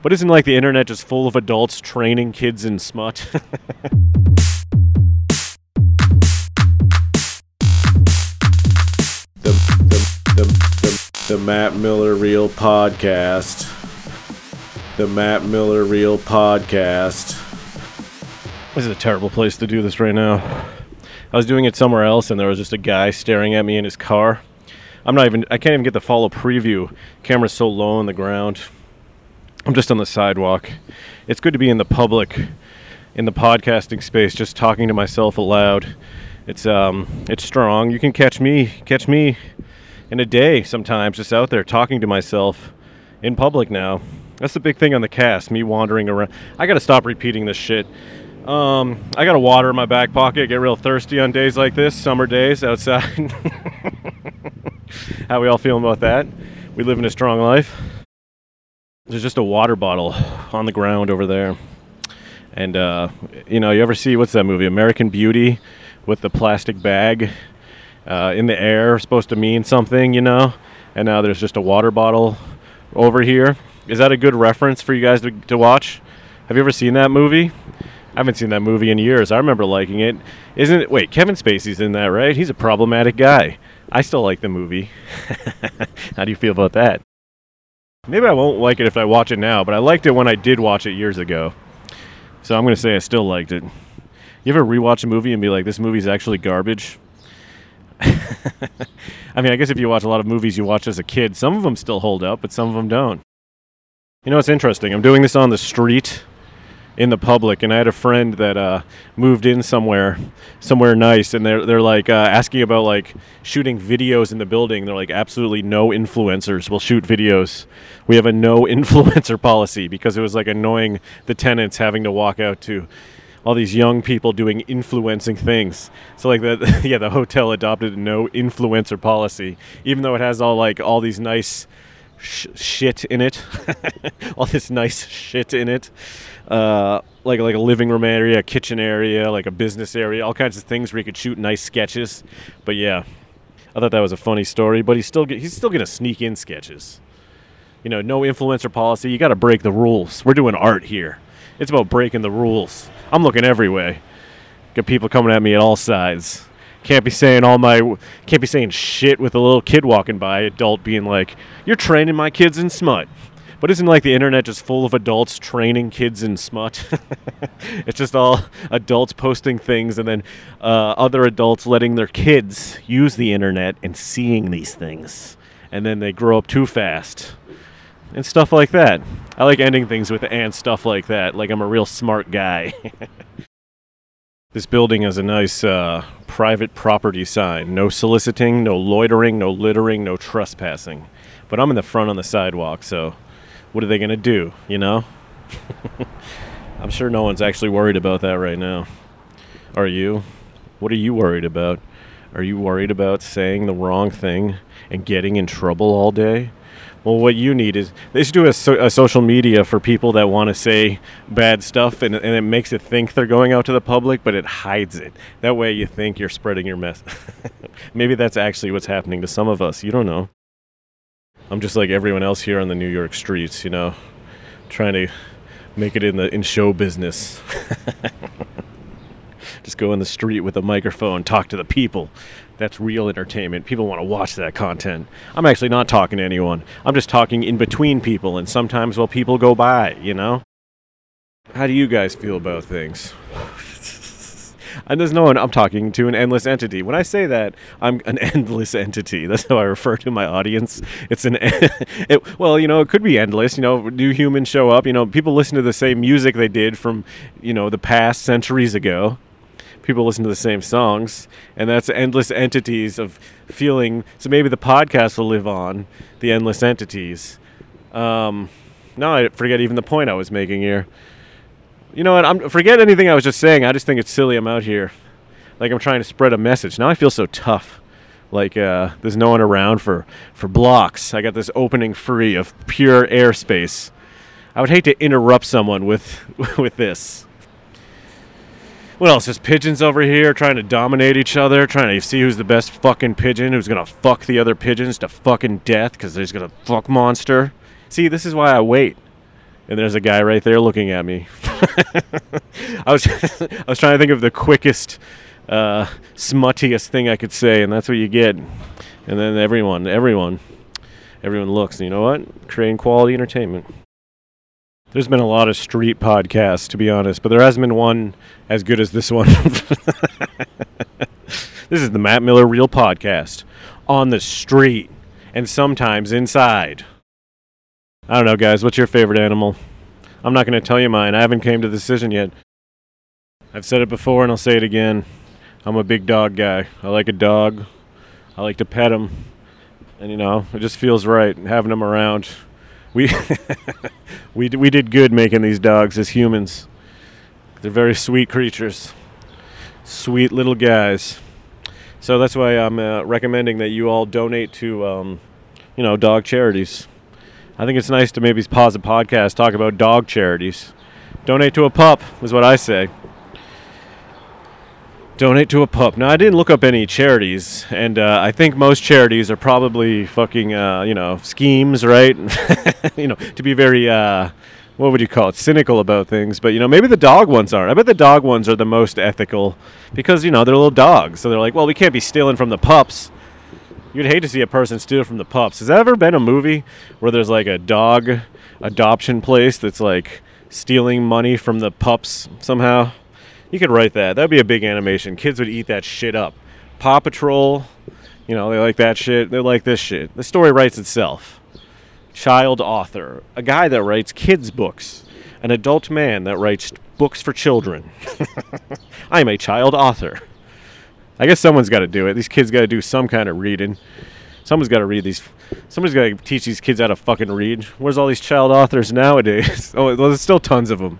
But isn't like the internet just full of adults training kids in smut? the, the, the, the, the Matt Miller Real Podcast. The Matt Miller Real Podcast. This is a terrible place to do this right now. I was doing it somewhere else and there was just a guy staring at me in his car. I'm not even, I can't even get the follow preview. Camera's so low on the ground. I'm just on the sidewalk. It's good to be in the public, in the podcasting space, just talking to myself aloud. It's um, it's strong. You can catch me, catch me in a day sometimes, just out there talking to myself in public now. That's the big thing on the cast. Me wandering around. I got to stop repeating this shit. Um, I got a water in my back pocket. Get real thirsty on days like this, summer days outside. How we all feeling about that? We live in a strong life. There's just a water bottle on the ground over there. And uh, you know, you ever see what's that movie, American Beauty, with the plastic bag uh, in the air, supposed to mean something, you know? And now there's just a water bottle over here. Is that a good reference for you guys to, to watch? Have you ever seen that movie? I haven't seen that movie in years. I remember liking it. Isn't it? Wait, Kevin Spacey's in that, right? He's a problematic guy. I still like the movie. How do you feel about that? Maybe I won't like it if I watch it now, but I liked it when I did watch it years ago. So I'm going to say I still liked it. You ever rewatch a movie and be like, this movie's actually garbage? I mean, I guess if you watch a lot of movies you watch as a kid, some of them still hold up, but some of them don't. You know, it's interesting. I'm doing this on the street in the public, and I had a friend that uh, moved in somewhere, somewhere nice, and they're they're like uh, asking about like shooting videos in the building. They're like, absolutely no influencers will shoot videos. We have a no influencer policy because it was like annoying the tenants having to walk out to all these young people doing influencing things. So like the yeah, the hotel adopted a no influencer policy, even though it has all like all these nice sh- shit in it, all this nice shit in it, uh, like like a living room area, a kitchen area, like a business area, all kinds of things where you could shoot nice sketches. But yeah, I thought that was a funny story. But he's still he's still gonna sneak in sketches. You know, no influencer policy. You got to break the rules. We're doing art here. It's about breaking the rules. I'm looking every way. Got people coming at me at all sides. Can't be saying all my can't be saying shit with a little kid walking by, adult being like, "You're training my kids in smut." But isn't like the internet just full of adults training kids in smut? it's just all adults posting things and then uh, other adults letting their kids use the internet and seeing these things. And then they grow up too fast and stuff like that. I like ending things with and stuff like that, like I'm a real smart guy. this building has a nice uh, private property sign no soliciting, no loitering, no littering, no trespassing. But I'm in the front on the sidewalk, so what are they going to do, you know? I'm sure no one's actually worried about that right now. Are you? What are you worried about? Are you worried about saying the wrong thing and getting in trouble all day? Well, what you need is they should do a, so, a social media for people that want to say bad stuff, and, and it makes it think they're going out to the public, but it hides it. That way, you think you're spreading your mess. Maybe that's actually what's happening to some of us. You don't know. I'm just like everyone else here on the New York streets, you know, trying to make it in the in show business. just go in the street with a microphone, talk to the people. That's real entertainment. People want to watch that content. I'm actually not talking to anyone. I'm just talking in between people and sometimes while people go by, you know? How do you guys feel about things? and there's no one I'm talking to an endless entity. When I say that, I'm an endless entity. That's how I refer to my audience. It's an it, well, you know, it could be endless. You know, new humans show up. You know, people listen to the same music they did from you know the past centuries ago. People listen to the same songs, and that's endless entities of feeling. So maybe the podcast will live on the endless entities. Um, now I forget even the point I was making here. You know what? I'm forget anything I was just saying. I just think it's silly. I'm out here, like I'm trying to spread a message. Now I feel so tough. Like uh, there's no one around for for blocks. I got this opening free of pure airspace. I would hate to interrupt someone with with this. What else? There's pigeons over here trying to dominate each other, trying to see who's the best fucking pigeon, who's gonna fuck the other pigeons to fucking death because there's gonna fuck monster. See, this is why I wait. and there's a guy right there looking at me. I was I was trying to think of the quickest, uh, smuttiest thing I could say, and that's what you get. And then everyone, everyone, everyone looks. And you know what? Creating quality entertainment. There's been a lot of street podcasts, to be honest, but there hasn't been one as good as this one. this is the Matt Miller Real Podcast on the street and sometimes inside. I don't know, guys. What's your favorite animal? I'm not going to tell you mine. I haven't came to the decision yet. I've said it before and I'll say it again. I'm a big dog guy. I like a dog. I like to pet him. And you know, it just feels right having them around. We we we did good making these dogs as humans. They're very sweet creatures. Sweet little guys. So that's why I'm uh, recommending that you all donate to um, you know, dog charities. I think it's nice to maybe pause a podcast, talk about dog charities. Donate to a pup is what I say. Donate to a pup. Now I didn't look up any charities, and uh, I think most charities are probably fucking, uh, you know, schemes, right? you know, to be very, uh, what would you call it, cynical about things. But you know, maybe the dog ones aren't. I bet the dog ones are the most ethical because you know they're little dogs, so they're like, well, we can't be stealing from the pups. You'd hate to see a person steal from the pups. Has that ever been a movie where there's like a dog adoption place that's like stealing money from the pups somehow? You could write that. That'd be a big animation. Kids would eat that shit up. Paw Patrol, you know, they like that shit. They like this shit. The story writes itself. Child author, a guy that writes kids' books, an adult man that writes books for children. I'm a child author. I guess someone's got to do it. These kids got to do some kind of reading. Someone's got to read these. Somebody's got to teach these kids how to fucking read. Where's all these child authors nowadays? oh, there's still tons of them.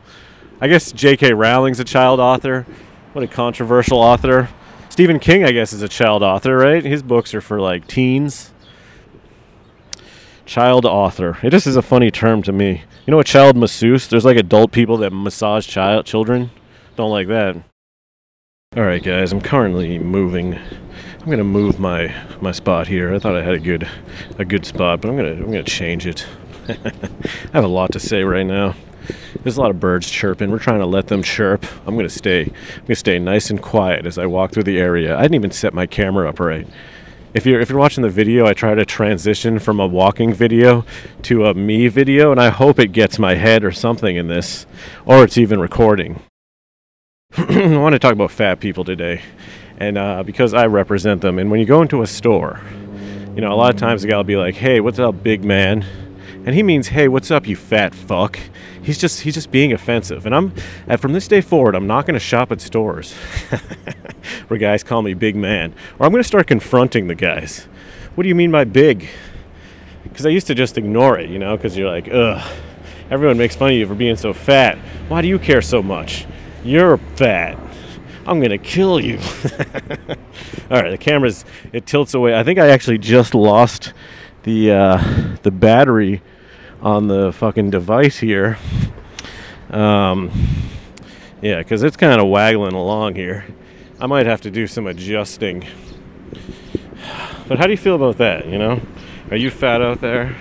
I guess J.K. Rowling's a child author. What a controversial author. Stephen King, I guess, is a child author, right? His books are for like teens. Child author. It just is a funny term to me. You know a child masseuse? There's like adult people that massage child children. Don't like that. All right, guys. I'm currently moving. I'm gonna move my my spot here. I thought I had a good a good spot, but I'm gonna I'm gonna change it. I have a lot to say right now. There's a lot of birds chirping. We're trying to let them chirp. I'm gonna stay. I'm gonna stay nice and quiet as I walk through the area. I didn't even set my camera up right. If you're if you're watching the video, I try to transition from a walking video to a me video, and I hope it gets my head or something in this, or it's even recording. I want to talk about fat people today, and uh, because I represent them. And when you go into a store, you know, a lot of times the guy will be like, "Hey, what's up, big man?" and he means, "Hey, what's up, you fat fuck?" He's just he's just being offensive, and I'm and from this day forward, I'm not going to shop at stores where guys call me big man, or I'm going to start confronting the guys. What do you mean by big? Because I used to just ignore it, you know, because you're like, ugh, everyone makes fun of you for being so fat. Why do you care so much? You're fat. I'm gonna kill you. All right, the camera's it tilts away. I think I actually just lost the uh, the battery on the fucking device here. Um, yeah, because it's kind of waggling along here. I might have to do some adjusting. But how do you feel about that? You know, are you fat out there?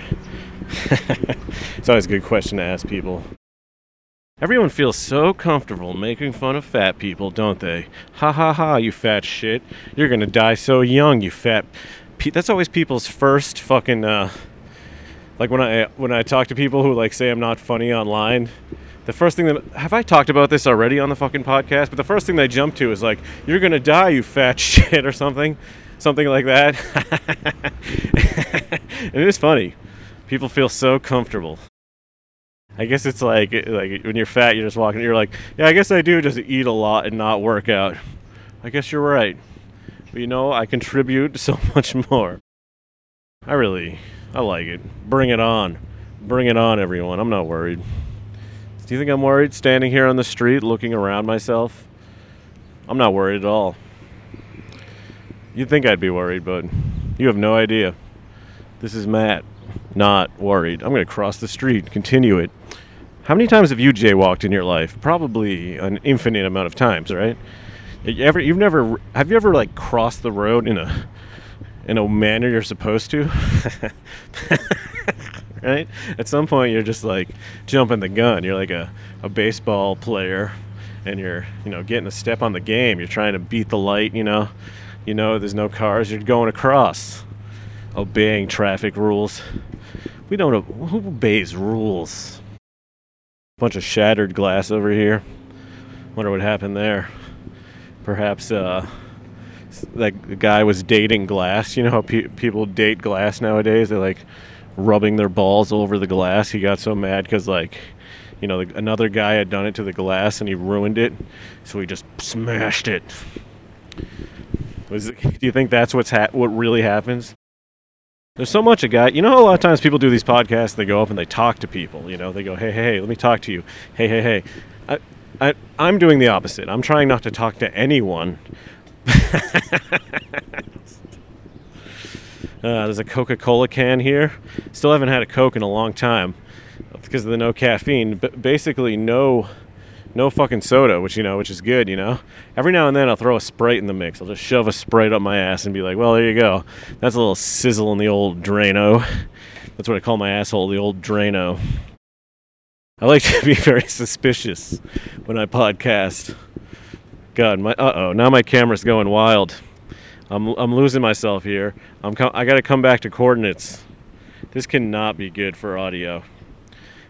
it's always a good question to ask people. Everyone feels so comfortable making fun of fat people, don't they? Ha ha ha, you fat shit. You're gonna die so young, you fat. Pe- That's always people's first fucking. Uh, like when I when I talk to people who like say I'm not funny online, the first thing that have I talked about this already on the fucking podcast? But the first thing they jump to is like, "You're gonna die, you fat shit," or something, something like that. and it is funny. People feel so comfortable. I guess it's like like when you're fat, you're just walking. You're like, yeah, I guess I do just eat a lot and not work out. I guess you're right. But you know, I contribute so much more. I really, I like it. Bring it on. Bring it on, everyone. I'm not worried. Do you think I'm worried standing here on the street looking around myself? I'm not worried at all. You'd think I'd be worried, but you have no idea. This is Matt. Not worried. I'm going to cross the street, continue it. How many times have you jaywalked in your life? Probably an infinite amount of times, right? You ever, you've never, have you ever like crossed the road in a, in a manner you're supposed to? right? At some point, you're just like jumping the gun. You're like a, a baseball player, and you're you know getting a step on the game. You're trying to beat the light. You know, you know there's no cars. You're going across, obeying traffic rules. We don't who obeys rules. Bunch of shattered glass over here. Wonder what happened there. Perhaps uh, that guy was dating glass. You know how pe- people date glass nowadays? They're like rubbing their balls over the glass. He got so mad because like, you know, the, another guy had done it to the glass and he ruined it, so he just smashed it. Was, do you think that's what's ha- what really happens? There's so much a guy. You know, a lot of times people do these podcasts. They go up and they talk to people. You know, they go, "Hey, hey, hey let me talk to you. Hey, hey, hey." I, I, I'm doing the opposite. I'm trying not to talk to anyone. Uh, there's a Coca-Cola can here. Still haven't had a Coke in a long time because of the no caffeine. But basically, no, no fucking soda, which you know, which is good. You know, every now and then I'll throw a Sprite in the mix. I'll just shove a Sprite up my ass and be like, "Well, there you go. That's a little sizzle in the old Drano." That's what I call my asshole, the old Drano. I like to be very suspicious when I podcast. God, my uh oh, now my camera's going wild. I'm I'm losing myself here. I'm com- I got to come back to coordinates. This cannot be good for audio.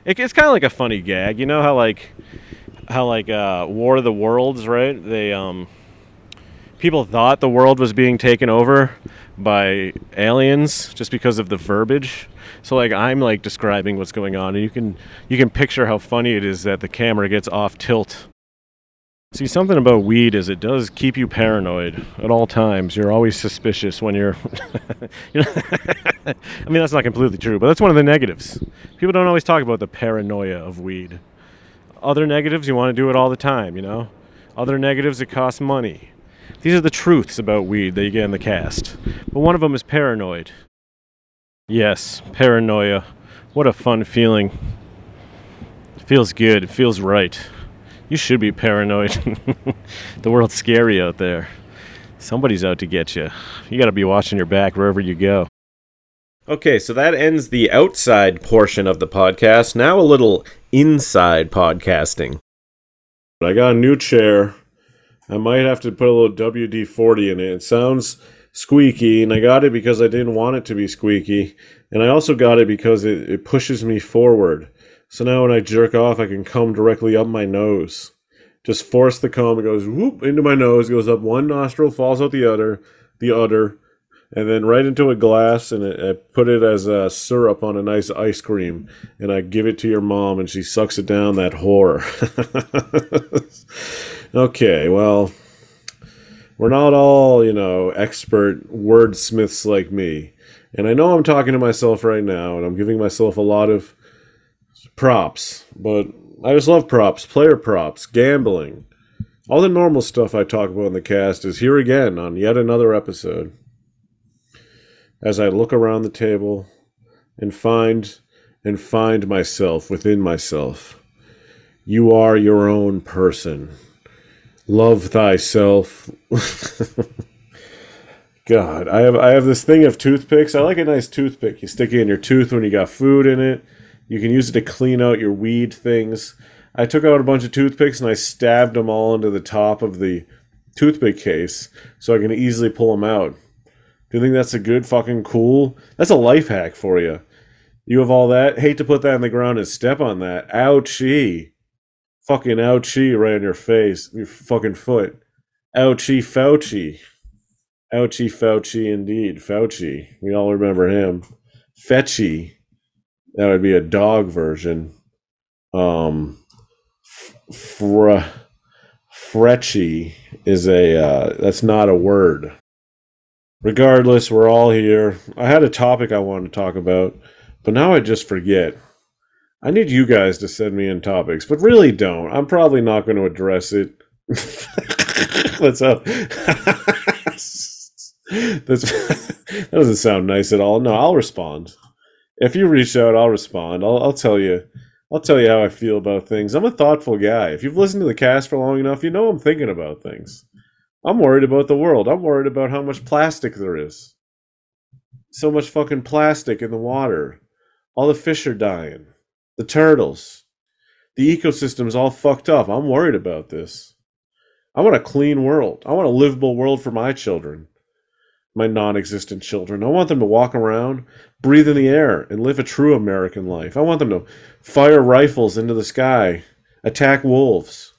It, it's kind of like a funny gag, you know how like how like uh, War of the Worlds, right? They um people thought the world was being taken over by aliens just because of the verbiage. So like I'm like describing what's going on and you can you can picture how funny it is that the camera gets off tilt See, something about weed is it does keep you paranoid at all times. You're always suspicious when you're. you know, I mean, that's not completely true, but that's one of the negatives. People don't always talk about the paranoia of weed. Other negatives, you want to do it all the time, you know? Other negatives, it costs money. These are the truths about weed that you get in the cast. But one of them is paranoid. Yes, paranoia. What a fun feeling. It feels good, it feels right. You should be paranoid. the world's scary out there. Somebody's out to get you. You got to be watching your back wherever you go. Okay, so that ends the outside portion of the podcast. Now a little inside podcasting. I got a new chair. I might have to put a little WD 40 in it. It sounds squeaky, and I got it because I didn't want it to be squeaky. And I also got it because it, it pushes me forward. So now when I jerk off, I can come directly up my nose. Just force the comb. It goes whoop into my nose, goes up one nostril, falls out the other, the other, and then right into a glass. And I put it as a syrup on a nice ice cream. And I give it to your mom, and she sucks it down. That whore. okay, well, we're not all you know expert wordsmiths like me. And I know I'm talking to myself right now, and I'm giving myself a lot of props, but I just love props, player props, gambling. All the normal stuff I talk about in the cast is here again on yet another episode. As I look around the table and find and find myself within myself. You are your own person. Love thyself. God, I have I have this thing of toothpicks. I like a nice toothpick. You stick it in your tooth when you got food in it. You can use it to clean out your weed things. I took out a bunch of toothpicks and I stabbed them all into the top of the toothpick case so I can easily pull them out. Do you think that's a good fucking cool? That's a life hack for you. You have all that. Hate to put that on the ground and step on that. Ouchie. Fucking ouchie right on your face. Your fucking foot. Ouchie Fauci. Ouchie Fauci indeed. Fauci. We all remember him. Fetchy. That would be a dog version. Um, fre, fretchy is a uh, that's not a word. Regardless, we're all here. I had a topic I wanted to talk about, but now I just forget. I need you guys to send me in topics, but really don't. I'm probably not going to address it. That's up. That doesn't sound nice at all. No, I'll respond if you reach out, I'll respond. I'll, I'll tell you. I'll tell you how I feel about things. I'm a thoughtful guy. If you've listened to the cast for long enough, you know I'm thinking about things. I'm worried about the world. I'm worried about how much plastic there is. So much fucking plastic in the water. All the fish are dying. The turtles. The ecosystem's all fucked up. I'm worried about this. I want a clean world. I want a livable world for my children, my non existent children. I want them to walk around, breathe in the air, and live a true American life. I want them to fire rifles into the sky, attack wolves,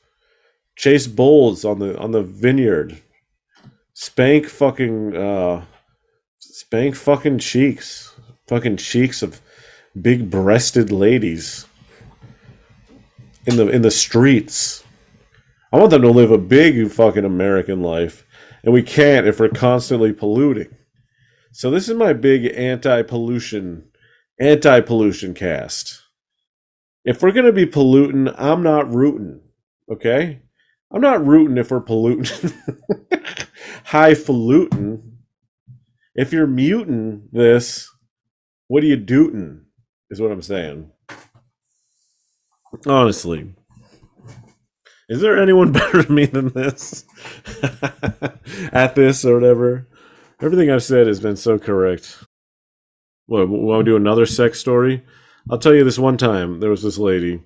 chase bulls on the on the vineyard, spank fucking uh, spank fucking cheeks, fucking cheeks of big breasted ladies in the in the streets. I want them to live a big fucking American life, and we can't if we're constantly polluting. So this is my big anti-pollution anti-pollution cast. If we're gonna be polluting, I'm not rooting. Okay? I'm not rooting if we're polluting. Highfalutin. If you're muting this, what are you dooting? Is what I'm saying. Honestly. Is there anyone better than me than this? At this or whatever. Everything I've said has been so correct. What, want to do another sex story? I'll tell you this one time. There was this lady,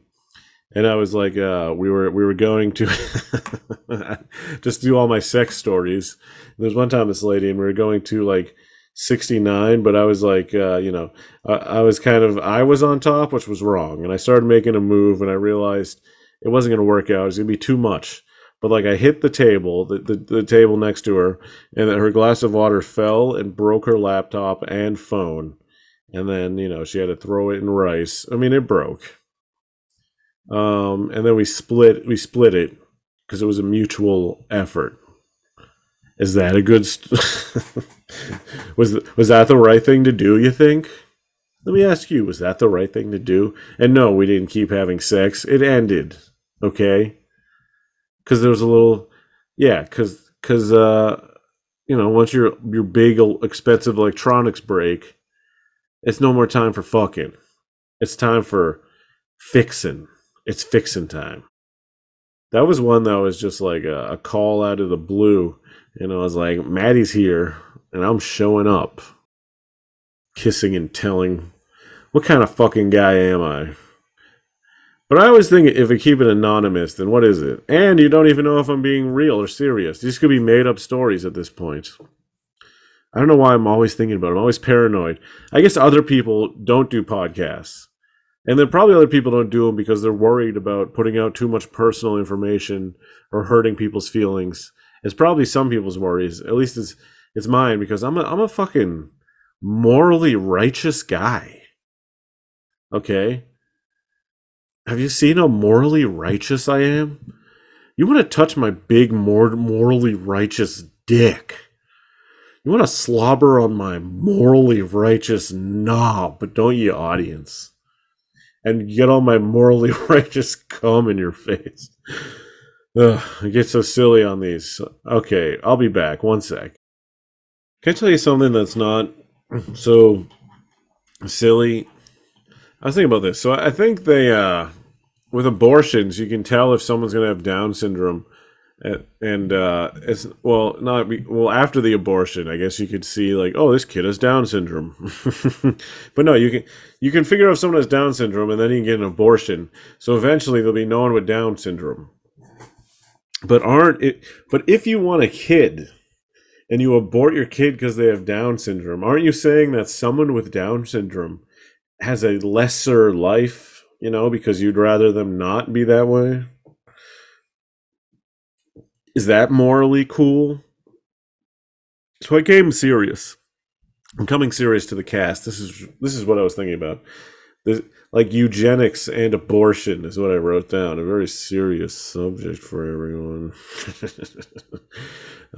and I was like, uh, we were we were going to just do all my sex stories. And there was one time this lady, and we were going to like 69 but i was like uh, you know I, I was kind of i was on top which was wrong and i started making a move and i realized it wasn't going to work out it was going to be too much. But like i hit the table the, the, the table next to her and her glass of water fell and broke her laptop and phone. And then you know she had to throw it in rice. I mean it broke. Um and then we split we split it because it was a mutual effort. Is that a good st- was was that the right thing to do you think? Let me ask you was that the right thing to do? And no we didn't keep having sex. It ended okay because there was a little yeah because because uh you know once your your big expensive electronics break it's no more time for fucking it's time for fixing it's fixing time that was one that was just like a, a call out of the blue and I was like, Maddie's here, and I'm showing up, kissing and telling. What kind of fucking guy am I? But I always think if we keep it anonymous, then what is it? And you don't even know if I'm being real or serious. These could be made up stories at this point. I don't know why I'm always thinking about it. I'm always paranoid. I guess other people don't do podcasts. And then probably other people don't do them because they're worried about putting out too much personal information or hurting people's feelings. It's probably some people's worries. At least it's it's mine because I'm a I'm a fucking morally righteous guy. Okay? Have you seen how morally righteous I am? You want to touch my big mor- morally righteous dick. You want to slobber on my morally righteous knob, but don't you, audience? And get all my morally righteous cum in your face. Ugh, I get so silly on these. Okay, I'll be back. One sec. Can I tell you something that's not so silly? I was thinking about this. So I think they, uh, with abortions, you can tell if someone's going to have Down syndrome. And, uh, it's well, not well after the abortion. I guess you could see like, oh, this kid has Down syndrome. but no, you can you can figure out if someone has Down syndrome, and then you can get an abortion. So eventually, there'll be no one with Down syndrome but aren't it but if you want a kid and you abort your kid because they have down syndrome aren't you saying that someone with down syndrome has a lesser life you know because you'd rather them not be that way? Is that morally cool? So i came serious. I'm coming serious to the cast. This is this is what i was thinking about. This, like eugenics and abortion is what I wrote down. A very serious subject for everyone.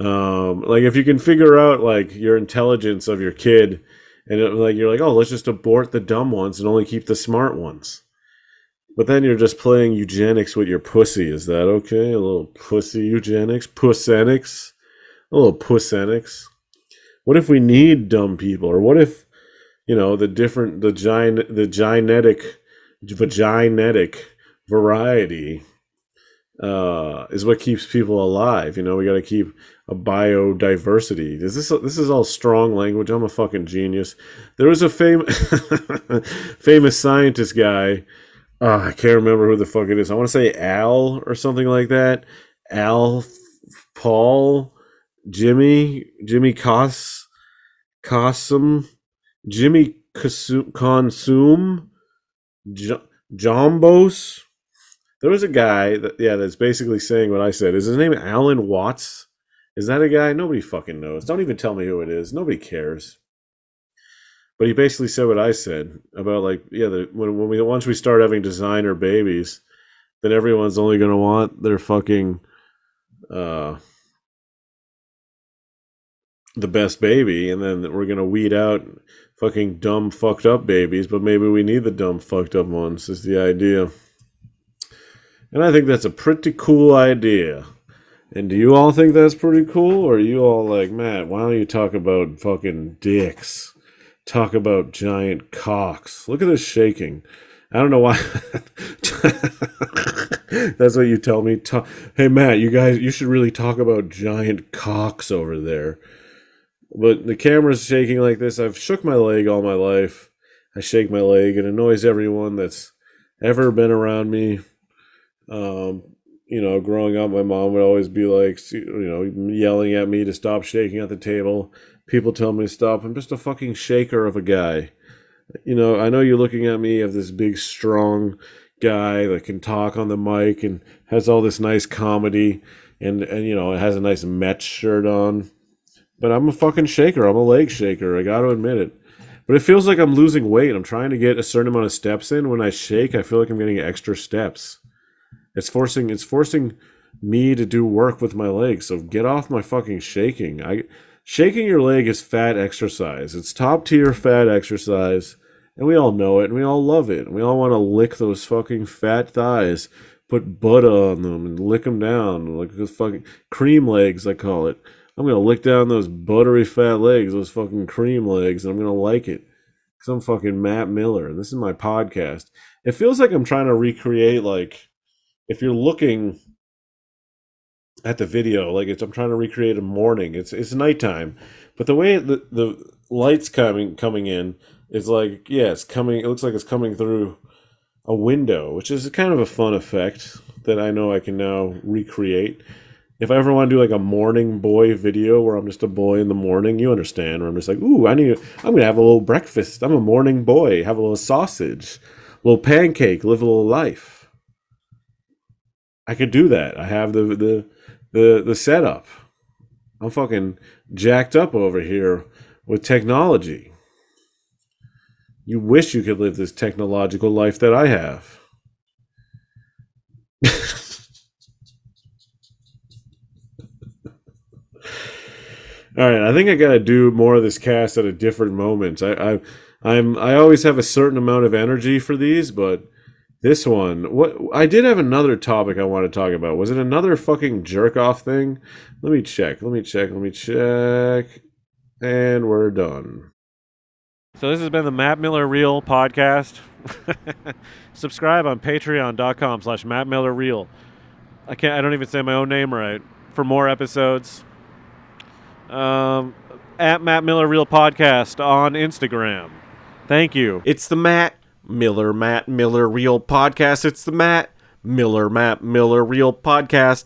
um, like if you can figure out like your intelligence of your kid, and it, like you're like, oh, let's just abort the dumb ones and only keep the smart ones. But then you're just playing eugenics with your pussy. Is that okay? A little pussy eugenics, pussenics, a little pussenics. What if we need dumb people, or what if you know the different the giant the genetic vaginetic variety uh, is what keeps people alive. You know, we got to keep a biodiversity. Is this this is all strong language? I'm a fucking genius. There was a famous famous scientist guy. Uh, I can't remember who the fuck it is. I want to say Al or something like that. Al, Paul, Jimmy, Jimmy Cos, Cossum, Jimmy Consume, J- Jombos. There was a guy that yeah that's basically saying what I said. Is his name Alan Watts? Is that a guy? Nobody fucking knows. Don't even tell me who it is. Nobody cares. But he basically said what I said about like yeah, the, when when we once we start having designer babies, then everyone's only gonna want their fucking uh the best baby, and then we're gonna weed out fucking dumb fucked up babies. But maybe we need the dumb fucked up ones. Is the idea. And I think that's a pretty cool idea. And do you all think that's pretty cool? Or are you all like, Matt, why don't you talk about fucking dicks? Talk about giant cocks. Look at this shaking. I don't know why. that's what you tell me. hey, Matt, you guys, you should really talk about giant cocks over there. But the camera's shaking like this. I've shook my leg all my life. I shake my leg. It annoys everyone that's ever been around me. Um, you know, growing up, my mom would always be like, you know, yelling at me to stop shaking at the table. People tell me to stop. I'm just a fucking shaker of a guy. You know, I know you're looking at me of this big, strong guy that can talk on the mic and has all this nice comedy and, and you know, it has a nice Mets shirt on. But I'm a fucking shaker. I'm a leg shaker. I got to admit it. But it feels like I'm losing weight. I'm trying to get a certain amount of steps in. When I shake, I feel like I'm getting extra steps. It's forcing it's forcing me to do work with my legs. So get off my fucking shaking. I shaking your leg is fat exercise. It's top tier fat exercise, and we all know it, and we all love it. And we all want to lick those fucking fat thighs, put butter on them, and lick them down like those fucking cream legs. I call it. I'm gonna lick down those buttery fat legs, those fucking cream legs, and I'm gonna like it. Cause I'm fucking Matt Miller, and this is my podcast. It feels like I'm trying to recreate like if you're looking at the video, like it's I'm trying to recreate a morning. It's it's nighttime, but the way the the lights coming coming in is like yeah, it's coming. It looks like it's coming through a window, which is kind of a fun effect that I know I can now recreate. If I ever want to do like a morning boy video where I'm just a boy in the morning, you understand, where I'm just like, ooh, I need, I'm gonna have a little breakfast. I'm a morning boy. Have a little sausage, a little pancake, live a little life I could do that. I have the the the the setup. I'm fucking jacked up over here with technology. You wish you could live this technological life that I have. All right, I think I got to do more of this cast at a different moment. I, I, I'm, I always have a certain amount of energy for these, but this one, what I did have another topic I want to talk about. Was it another fucking jerk off thing? Let me check. Let me check. Let me check. And we're done. So this has been the Matt Miller Real podcast. Subscribe on patreon.com slash Matt Miller Real. I can't I don't even say my own name right. For more episodes. Um at Matt Miller Real Podcast on Instagram. Thank you. It's the Matt Miller Matt Miller Real Podcast. It's the Matt Miller Matt Miller Real Podcast.